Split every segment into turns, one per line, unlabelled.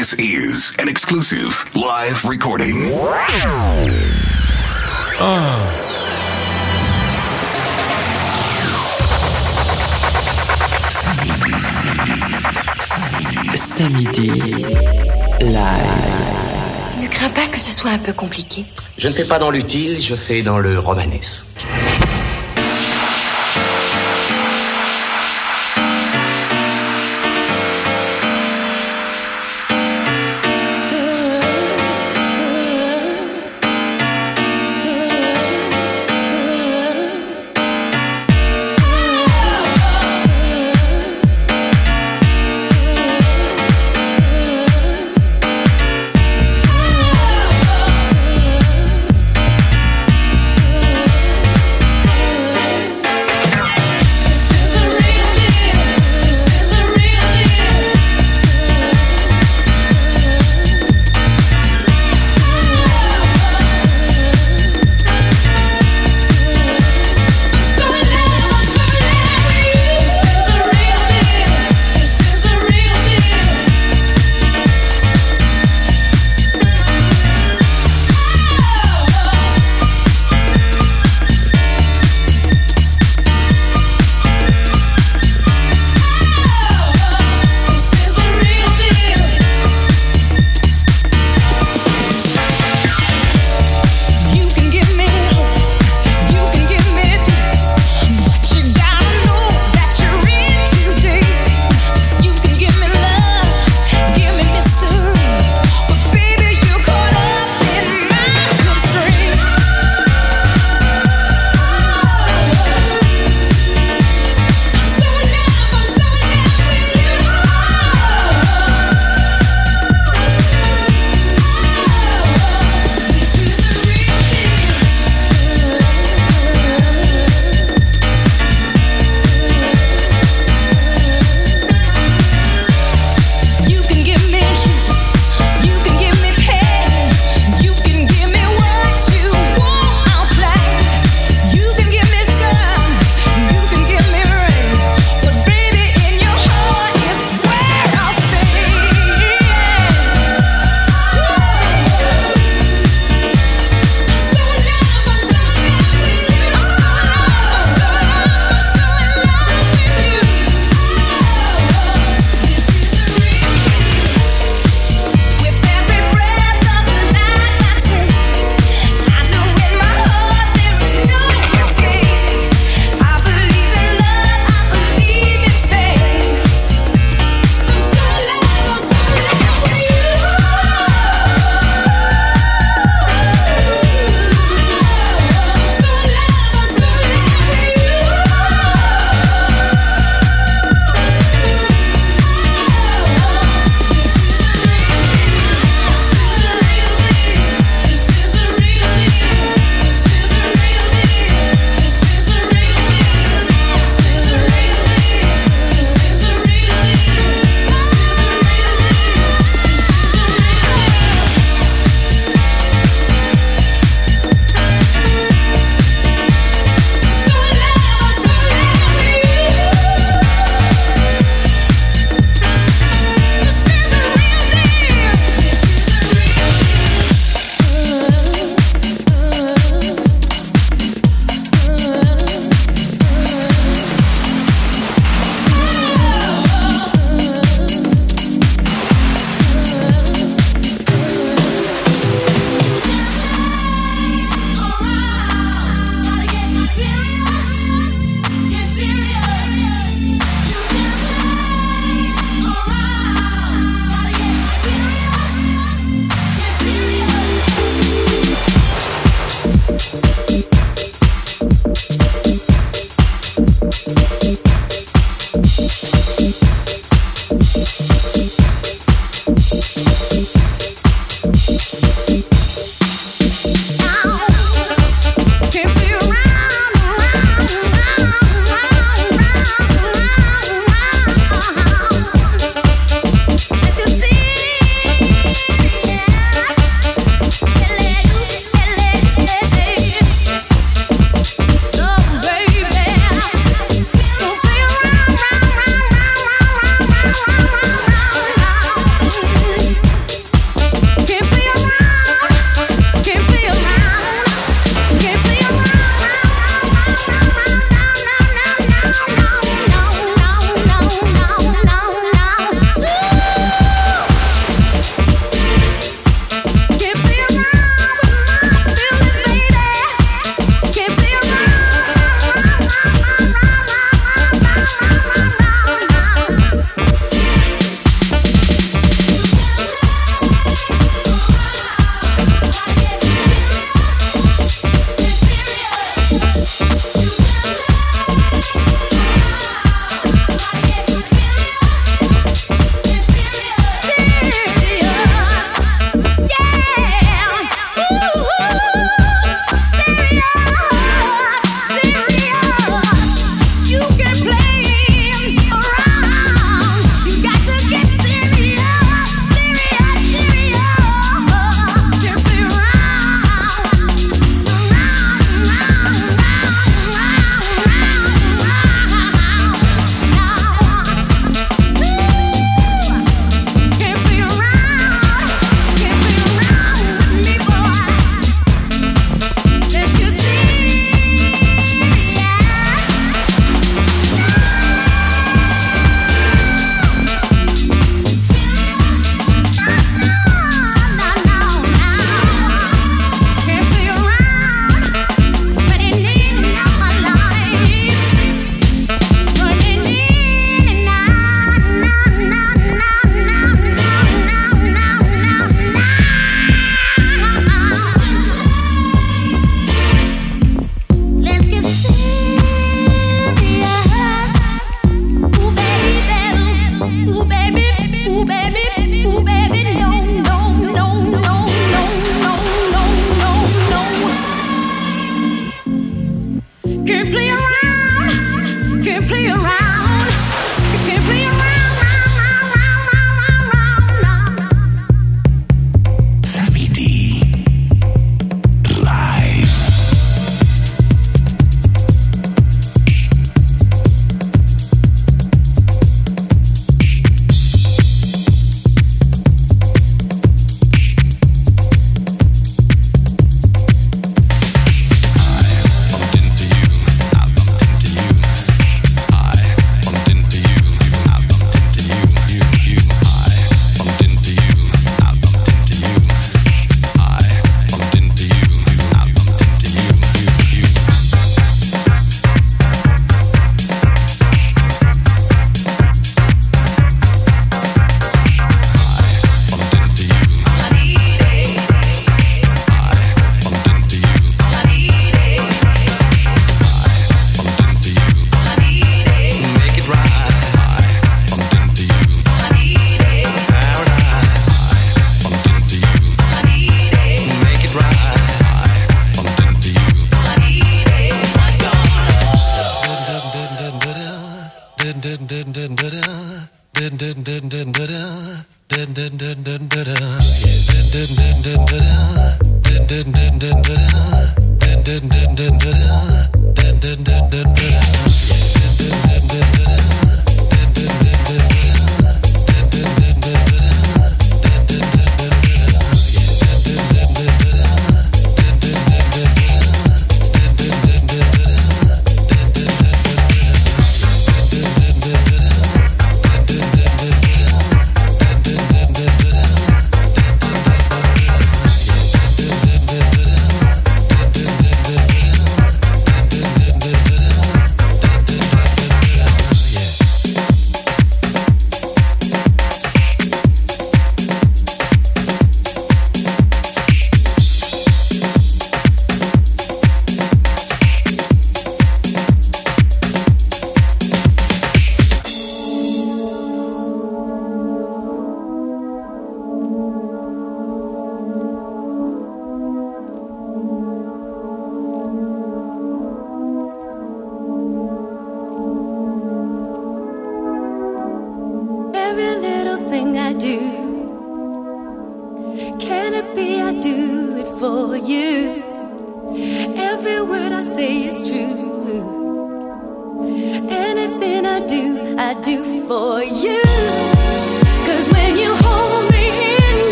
This is an exclusive live recording.
Samedi live.
Ne crains pas que ce soit un peu compliqué.
Je ne fais pas dans l'utile, je fais dans le romanesque.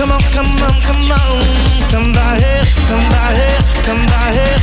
Come on, come on, come on, come by here, come by here, come by here.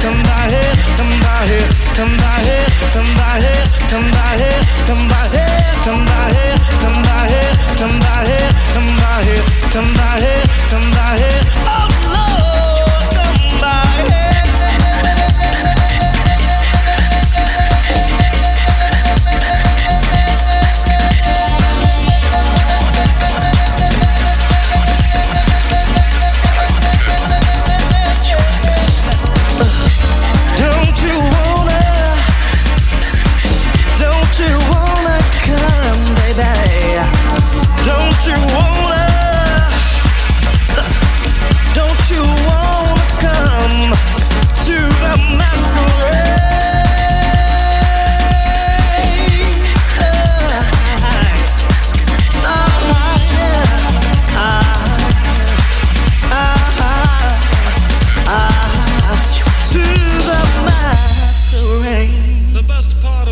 come by here, come by here. come by here, come by here, come by here, come by here, come by here, come by here, come by here, come by here, come by here, Oh!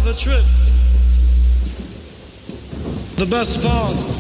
the trip. The best part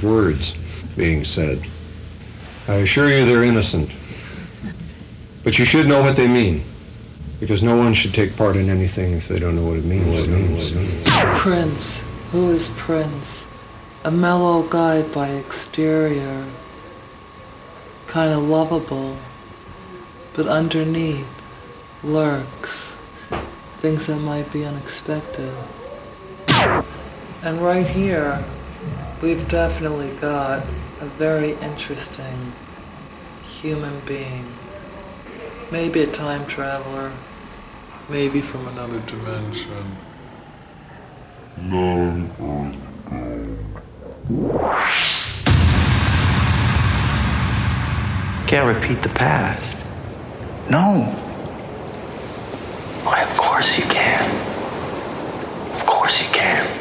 strange words being said. I assure you they're innocent. But you should know what they mean. Because no one should take part in anything if they don't know what it means. What it means.
Prince. Who is Prince? A mellow guy by exterior. Kind of lovable. But underneath lurks things that might be unexpected. And right here, we've definitely got a very interesting human being. Maybe a time traveler, maybe from another dimension. No.
Can't repeat the past. No. Why, of course you can. Of course you can.